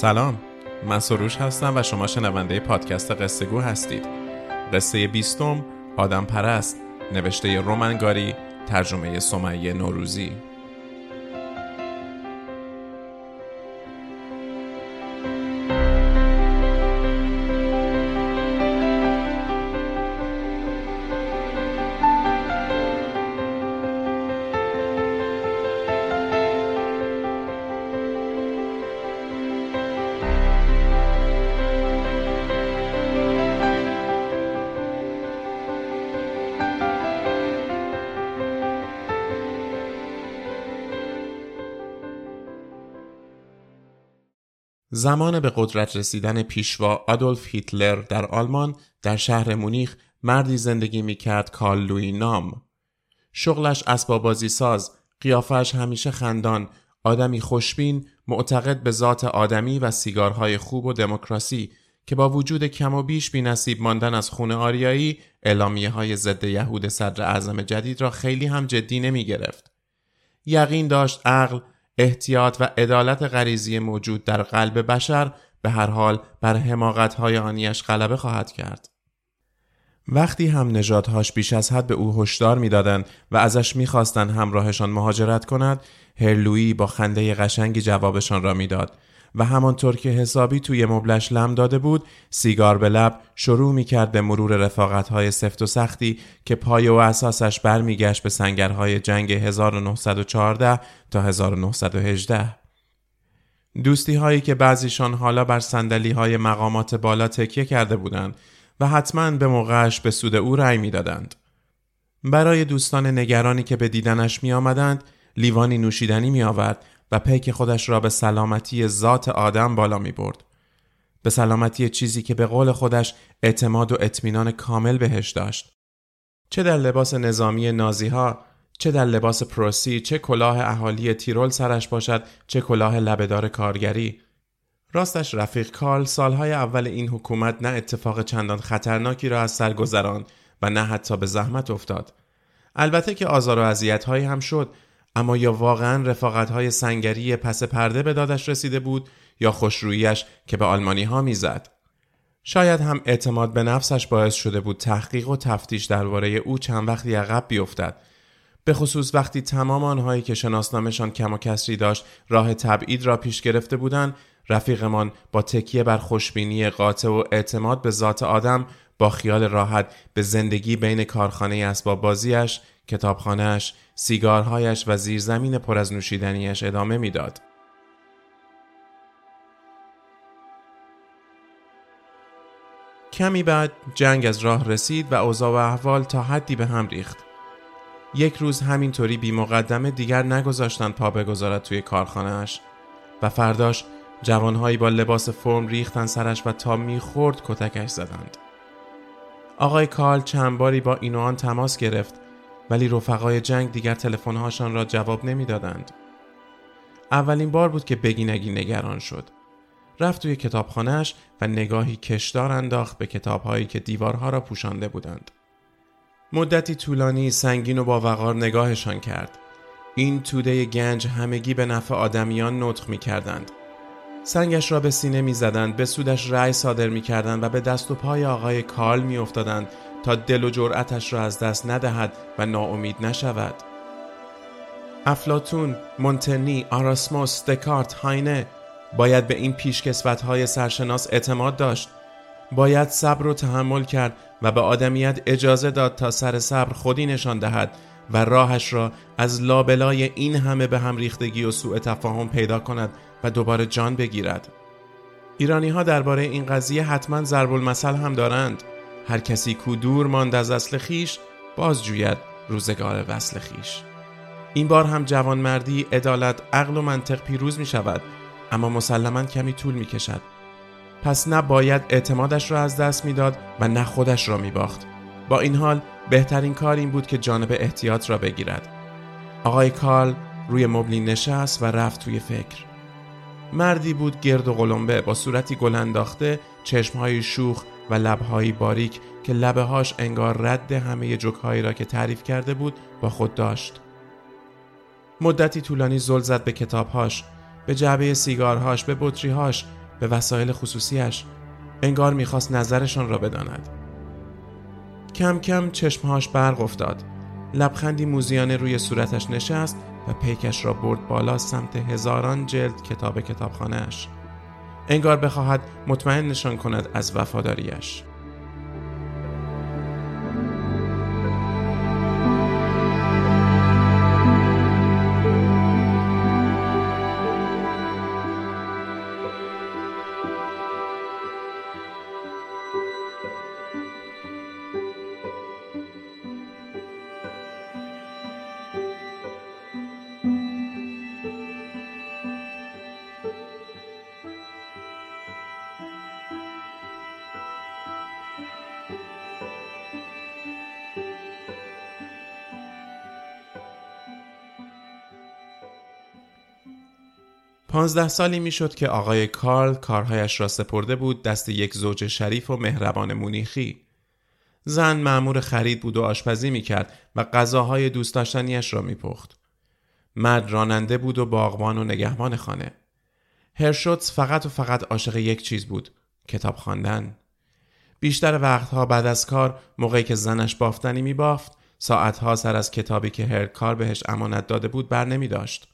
سلام. من سروش هستم و شما شنونده پادکست قصه گو هستید. قصه بیستم آدم پرست نوشته رومنگاری ترجمه سمیه نوروزی. زمان به قدرت رسیدن پیشوا آدولف هیتلر در آلمان در شهر مونیخ مردی زندگی می‌کرد کارل لوی نام. شغلش اسباب بازی ساز، قیافش همیشه خندان، آدمی خوشبین، معتقد به ذات آدمی و سیگارهای خوب و دموکراسی که با وجود کم و بیش بی نصیب ماندن از خونه آریایی اعلامیه های ضد یهود صدر اعظم جدید را خیلی هم جدی نمی گرفت. یقین داشت عقل احتیاط و عدالت غریزی موجود در قلب بشر به هر حال بر حماقت‌های آنیش غلبه خواهد کرد. وقتی هم نژادهاش بیش از حد به او هشدار می‌دادند و ازش می‌خواستند همراهشان مهاجرت کند هرلویی با خنده قشنگی جوابشان را می‌داد و همانطور که حسابی توی مبلش لم داده بود سیگار به لب شروع می کرد به مرور رفاقت های سفت و سختی که پای و اساسش برمیگشت به سنگرهای جنگ 1914 تا 1918 دوستی هایی که بعضیشان حالا بر سندلی های مقامات بالا تکیه کرده بودند و حتما به موقعش به سود او رأی می‌دادند. برای دوستان نگرانی که به دیدنش می آمدند لیوانی نوشیدنی می آورد و پیک خودش را به سلامتی ذات آدم بالا می برد. به سلامتی چیزی که به قول خودش اعتماد و اطمینان کامل بهش داشت. چه در لباس نظامی نازی ها، چه در لباس پروسی، چه کلاه اهالی تیرول سرش باشد، چه کلاه لبهدار کارگری. راستش رفیق کارل سالهای اول این حکومت نه اتفاق چندان خطرناکی را از سر گذران و نه حتی به زحمت افتاد. البته که آزار و اذیت هم شد اما یا واقعا رفاقت های سنگری پس پرده به دادش رسیده بود یا خوشرویش که به آلمانی ها می‌زد. شاید هم اعتماد به نفسش باعث شده بود تحقیق و تفتیش درباره او چند وقتی عقب بیفتد به خصوص وقتی تمام آنهایی که شناسنامهشان کم و کسری داشت راه تبعید را پیش گرفته بودند رفیقمان با تکیه بر خوشبینی قاطع و اعتماد به ذات آدم با خیال راحت به زندگی بین کارخانه اسباب بازیش کتابخانهش، سیگارهایش و زیرزمین پر از نوشیدنیش ادامه می‌داد. کمی بعد جنگ از راه رسید و اوضاع و احوال تا حدی به هم ریخت. یک روز همینطوری بی مقدمه دیگر نگذاشتند پا بگذارد توی کارخانهش و فرداش جوانهایی با لباس فرم ریختن سرش و تا می‌خورد کتکش زدند. آقای کارل چند باری با این آن تماس گرفت ولی رفقای جنگ دیگر تلفن‌هاشان را جواب نمی‌دادند. اولین بار بود که بگینگی نگران شد. رفت توی کتابخانهش و نگاهی کشدار انداخت به کتابهایی که دیوارها را پوشانده بودند. مدتی طولانی سنگین و با وقار نگاهشان کرد. این توده گنج همگی به نفع آدمیان نطخ می کردند. سنگش را به سینه می زدند، به سودش رأی صادر می کردند و به دست و پای آقای کارل می افتادند تا دل و جرأتش را از دست ندهد و ناامید نشود. افلاتون، مونتنی، آراسموس، دکارت، هاینه باید به این پیشکسوت های سرشناس اعتماد داشت. باید صبر و تحمل کرد و به آدمیت اجازه داد تا سر صبر خودی نشان دهد و راهش را از لابلای این همه به هم ریختگی و سوء تفاهم پیدا کند و دوباره جان بگیرد. ایرانی ها درباره این قضیه حتما ضرب المثل هم دارند. هر کسی کو دور ماند از اصل خیش باز جوید روزگار وصل خیش. این بار هم جوانمردی عدالت عقل و منطق پیروز می شود اما مسلما کمی طول می کشد. پس نه باید اعتمادش را از دست می‌داد و نه خودش را می باخت. با این حال بهترین کار این بود که جانب احتیاط را بگیرد. آقای کارل روی مبلی نشست و رفت توی فکر. مردی بود گرد و قلمبه با صورتی گل انداخته چشمهای شوخ و لبهایی باریک که لبه هاش انگار رد همه جوکهایی را که تعریف کرده بود با خود داشت. مدتی طولانی زل زد به کتابهاش، به جعبه سیگارهاش، به بطریهاش، به وسایل خصوصیش انگار می‌خواست نظرشان را بداند. کم کم چشمهاش برق افتاد. لبخندی موزیانه روی صورتش نشست و پیکش را برد بالا سمت هزاران جلد کتاب کتابخانهاش. انگار بخواهد مطمئن نشان کند از وفاداریش. پانزده سالی می‌شد که آقای کارل کارهایش را سپرده بود دست یک زوج شریف و مهربان مونیخی. زن معمور خرید بود و آشپزی می‌کرد و غذاهای دوست داشتنیش را میپخت. مرد راننده بود و باغبان و نگهبان خانه. هرشوتس فقط و فقط عاشق یک چیز بود کتاب خواندن. بیشتر وقتها بعد از کار موقعی که زنش بافتنی میبافت ساعتها سر از کتابی که هرکار بهش امانت داده بود بر نمی داشت.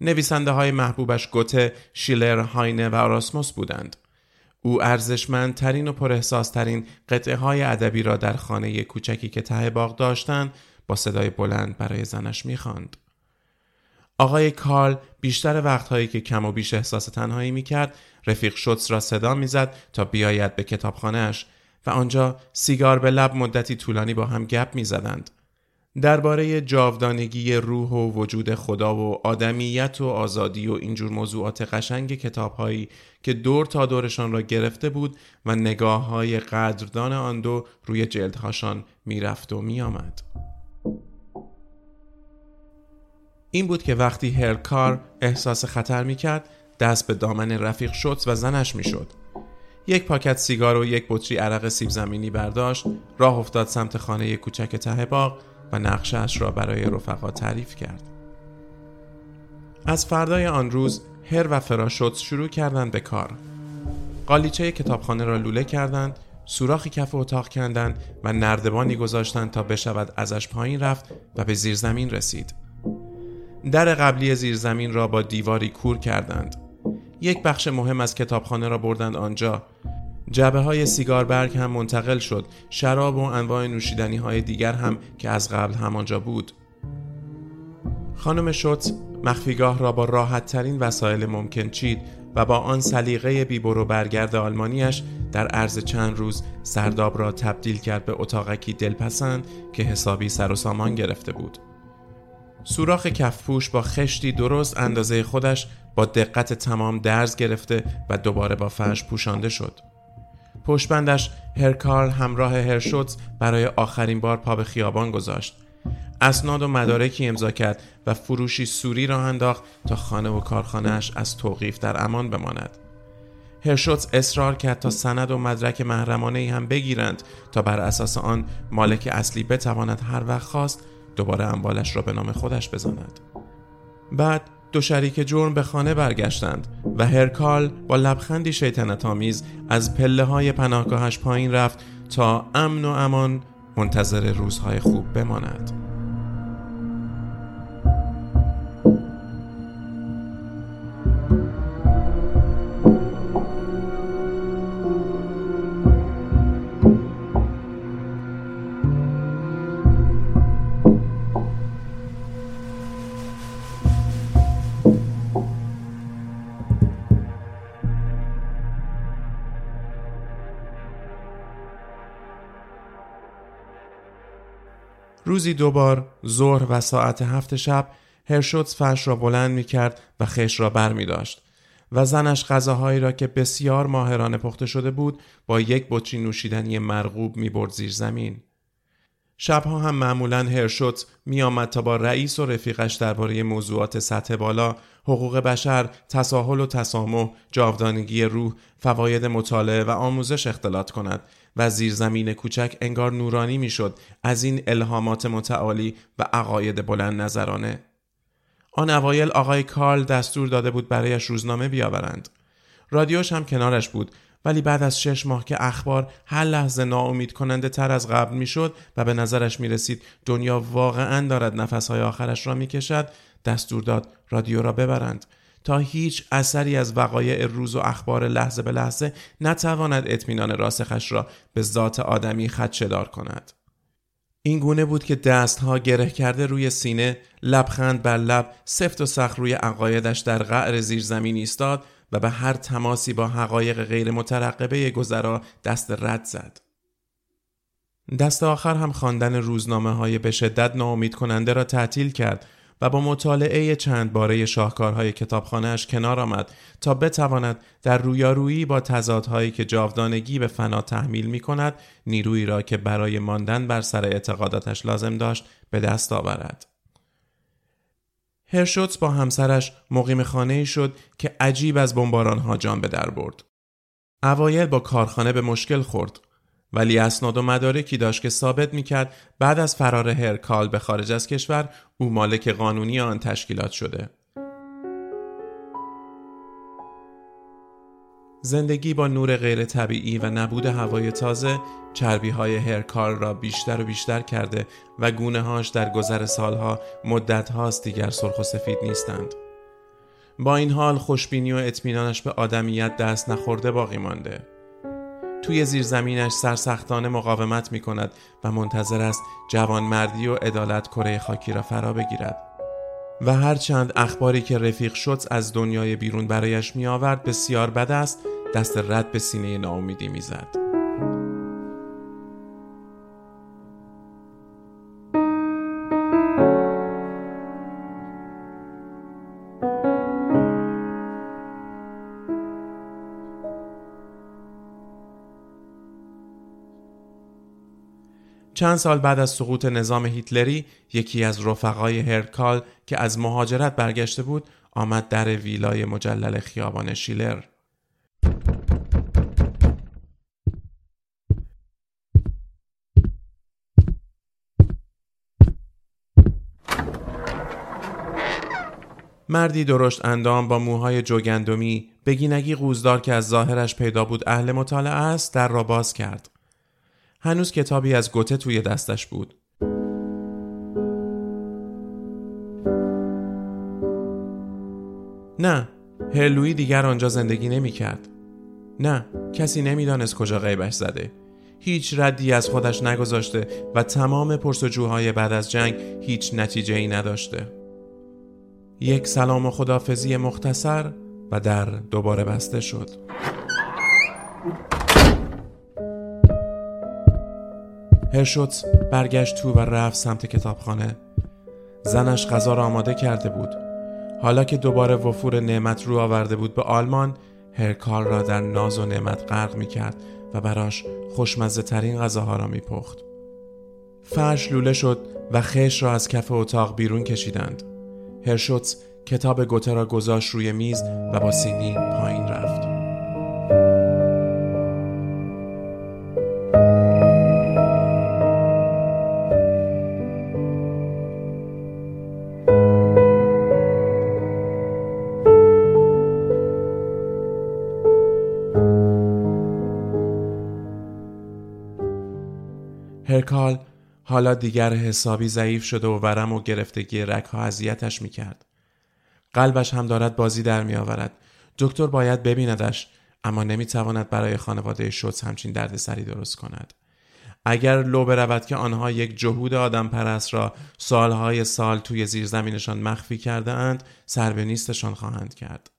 نویسنده های محبوبش گوته، شیلر، هاینه و آراسموس بودند. او ارزشمندترین و پراحساسترین قطعه های ادبی را در خانه کوچکی که ته باغ داشتند با صدای بلند برای زنش می‌خواند. آقای کارل بیشتر وقتهایی که کم و بیش احساس تنهایی می‌کرد رفیق شوتس را صدا می‌زد تا بیاید به کتابخانهاش و آنجا سیگار به لب مدتی طولانی با هم گپ می‌زدند درباره جاودانگی روح و وجود خدا و آدمیت و آزادی و اینجور موضوعات قشنگ کتابهایی که دور تا دورشان را گرفته بود و نگاه های قدردان آن دو روی جلدهاشان می‌رفت و میآمد. این بود که وقتی هرکار احساس خطر می‌کرد دست به دامن رفیق شد و زنش می‌شد. یک پاکت سیگار و یک بطری عرق سیب زمینی برداشت راه افتاد سمت خانه کوچک ته باغ و نقشش را برای رفقا تعریف کرد. از فردای آن روز هر و فراشوت شروع کردند به کار. قالیچه کتابخانه را لوله کردند، سوراخی کف اتاق کندند و نردبانی گذاشتند تا بشود ازش پایین رفت و به زیرزمین رسید. در قبلی زیرزمین را با دیواری کور کردند. یک بخش مهم از کتابخانه را بردند آنجا جبه های سیگار برگ هم منتقل شد. شراب و انواع نوشیدنی های دیگر هم که از قبل همانجا بود. خانم شوت مخفیگاه را با راحت ترین وسایل ممکن چید و با آن سلیقه بیبرو برگرد آلمانیش در عرض چند روز سرداب را تبدیل کرد به اتاقکی دلپسند که حسابی سر و سامان گرفته بود. سوراخ کفپوش با خشتی درست اندازه خودش با دقت تمام درز گرفته و دوباره با فرش پوشانده شد. پشبندش هرکارل همراه هرشوتز برای آخرین بار پا به خیابان گذاشت. اسناد و مدارکی امضا کرد و فروشی سوری را انداخت تا خانه و کارخانهاش از توقیف در امان بماند. هرشوتز اصرار کرد تا سند و مدرک محرمانه ای هم بگیرند تا بر اساس آن مالک اصلی بتواند هر وقت خواست دوباره اموالش را به نام خودش بزند. بعد دو شریک جرم به خانه برگشتند و هرکال با لبخندی شیطنت آمیز از پله های پناهگاهش پایین رفت تا امن و امان منتظر روزهای خوب بماند. روزی دوبار ظهر و ساعت هفت شب هرشوتس فرش را بلند می کرد و خش را بر می داشت و زنش غذاهایی را که بسیار ماهرانه پخته شده بود با یک بطری نوشیدنی مرغوب می برد زیر زمین. شبها هم معمولا می آمد تا با رئیس و رفیقش درباره موضوعات سطح بالا، حقوق بشر، تساهل و تسامح، جاودانگی روح، فواید مطالعه و آموزش اختلاط کند و زیرزمین کوچک انگار نورانی می‌شد از این الهامات متعالی و عقاید بلند نظرانه. آن اوایل آقای کارل دستور داده بود برایش روزنامه بیاورند. رادیوش هم کنارش بود ولی بعد از شش ماه که اخبار هر لحظه ناامید کننده تر از قبل می‌شد و به نظرش می رسید دنیا واقعا دارد نفسهای آخرش را می کشد دستور داد رادیو را ببرند تا هیچ اثری از وقایع روز و اخبار لحظه به لحظه نتواند اطمینان راسخش را به ذات آدمی خدشدار کند این گونه بود که دستها گره کرده روی سینه لبخند بر لب سفت و سخت روی عقایدش در قعر زیر زمین ایستاد و به هر تماسی با حقایق غیر مترقبه گذرا دست رد زد. دست آخر هم خواندن روزنامه های به شدت ناامید کننده را تعطیل کرد و با مطالعه چند باره شاهکارهای کتابخانهاش کنار آمد تا بتواند در رویارویی با تضادهایی که جاودانگی به فنا تحمیل می کند نیرویی را که برای ماندن بر سر اعتقاداتش لازم داشت به دست آورد. هرشوتس با همسرش مقیم خانه شد که عجیب از بمباران ها جان به در برد. اوایل با کارخانه به مشکل خورد ولی اسناد و مدارکی داشت که ثابت می‌کرد بعد از فرار هرکال به خارج از کشور او مالک قانونی آن تشکیلات شده. زندگی با نور غیر طبیعی و نبود هوای تازه چربی های هرکال را بیشتر و بیشتر کرده و گونه هاش در گذر سالها مدت هاست دیگر سرخ و سفید نیستند. با این حال خوشبینی و اطمینانش به آدمیت دست نخورده باقی مانده. توی زیرزمینش سرسختانه مقاومت می کند و منتظر است جوانمردی و عدالت کره خاکی را فرا بگیرد. و هرچند اخباری که رفیق شد از دنیای بیرون برایش می آورد بسیار بد است دست رد به سینه ناامیدی می‌زد. چند سال بعد از سقوط نظام هیتلری یکی از رفقای هرکال که از مهاجرت برگشته بود آمد در ویلای مجلل خیابان شیلر. مردی درشت اندام با موهای جوگندمی بگینگی قوزدار که از ظاهرش پیدا بود اهل مطالعه است در را باز کرد. هنوز کتابی از گوته توی دستش بود. نه هرلوی دیگر آنجا زندگی نمی کرد. نه کسی نمی‌دانست کجا غیبش زده هیچ ردی از خودش نگذاشته و تمام پرسجوهای بعد از جنگ هیچ نتیجه ای نداشته یک سلام و خدافزی مختصر و در دوباره بسته شد هرشوتس برگشت تو و رفت سمت کتابخانه زنش غذا را آماده کرده بود حالا که دوباره وفور نعمت رو آورده بود به آلمان هرکال را در ناز و نعمت غرق می کرد و براش خوشمزه ترین غذاها را می پخت. فرش لوله شد و خش را از کف اتاق بیرون کشیدند. هرشوتس کتاب گوته را گذاشت روی میز و با سینی پایین رفت. هرکال حالا دیگر حسابی ضعیف شده و ورم و گرفتگی رک ها اذیتش می‌کرد. قلبش هم دارد بازی در می آورد. دکتر باید ببیندش اما نمی‌تواند برای خانواده شوتس همچین دردسری درست کند. اگر لو برود که آنها یک جهود آدم پرست را سالهای سال توی زیرزمینشان مخفی کرده اند سر به نیستشان خواهند کرد.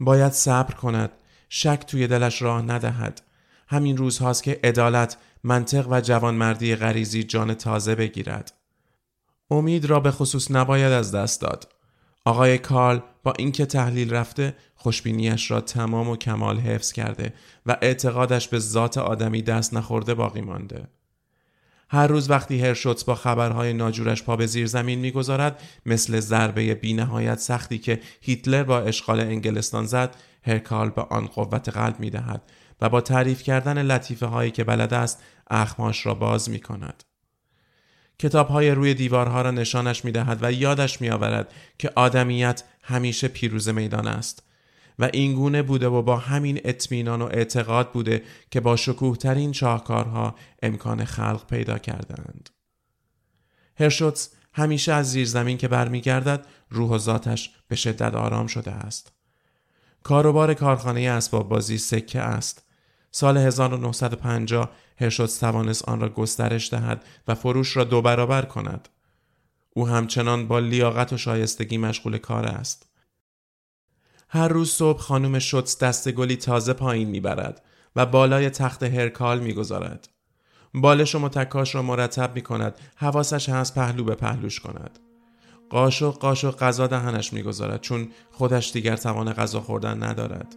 باید صبر کند شک توی دلش راه ندهد همین روزهاست که عدالت منطق و جوانمردی غریزی جان تازه بگیرد. امید را به خصوص نباید از دست داد. آقای کارل با اینکه تحلیل رفته خوشبینیش را تمام و کمال حفظ کرده و اعتقادش به ذات آدمی دست نخورده باقی مانده. هر روز وقتی هرشوتس با خبرهای ناجورش پا به زیر زمین می‌گذارد مثل ضربه بینهایت سختی که هیتلر با اشغال انگلستان زد هرکال به آن قوت قلب می‌دهد و با تعریف کردن لطیفه هایی که بلد است اخماش را باز می کند. کتاب های روی دیوارها را نشانش می دهد و یادش می آورد که آدمیت همیشه پیروز میدان است و اینگونه بوده و با همین اطمینان و اعتقاد بوده که با شکوه ترین شاهکارها امکان خلق پیدا کردند. هرشوتس همیشه از زیر زمین که برمیگردد روح و ذاتش به شدت آرام شده است. کاروبار کارخانه اسباب بازی سکه است. سال 1950 هرشوتس توانست آن را گسترش دهد و فروش را دو برابر کند. او همچنان با لیاقت و شایستگی مشغول کار است. هر روز صبح خانم شوتس دست گلی تازه پایین می‌برد و بالای تخت هرکال می‌گذارد. بالش و متکاش را مرتب می کند حواسش هست پهلو به پهلوش کند. قاشق قاشق غذا دهنش می‌گذارد چون خودش دیگر توان غذا خوردن ندارد.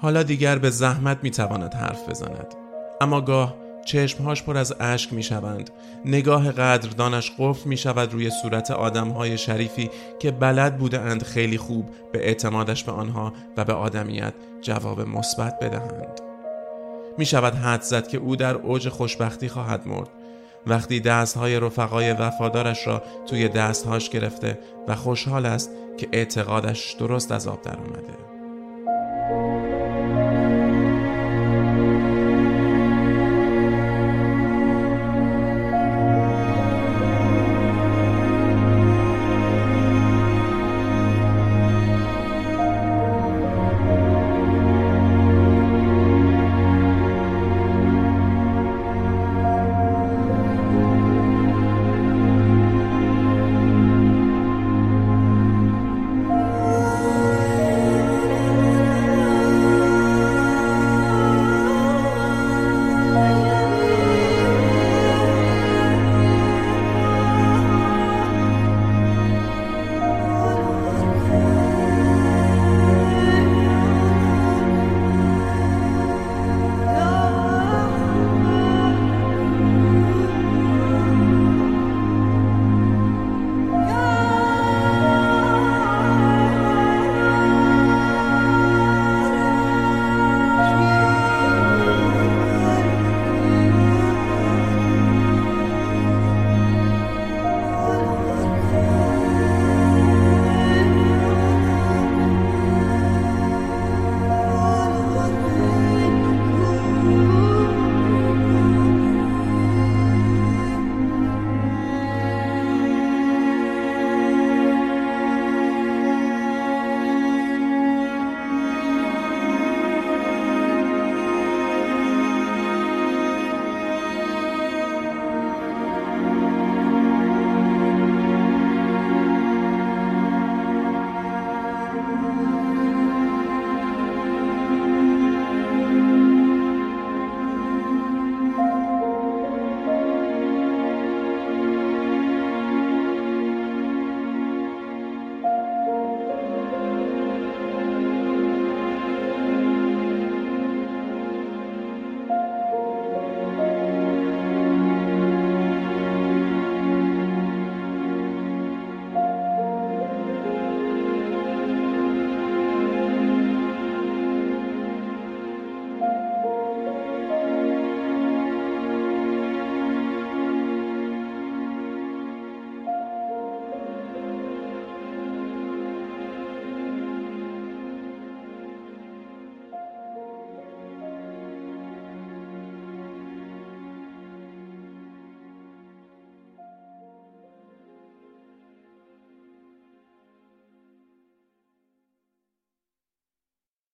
حالا دیگر به زحمت می‌تواند حرف بزند. اما گاه چشمهاش پر از اشک می شوند. نگاه قدردانش قفل می شود روی صورت آدمهای شریفی که بلد بوده اند خیلی خوب به اعتمادش به آنها و به آدمیت جواب مثبت بدهند. می شود حد زد که او در اوج خوشبختی خواهد مرد وقتی دستهای رفقای وفادارش را توی دستهاش گرفته و خوشحال است که اعتقادش درست از آب در آمده.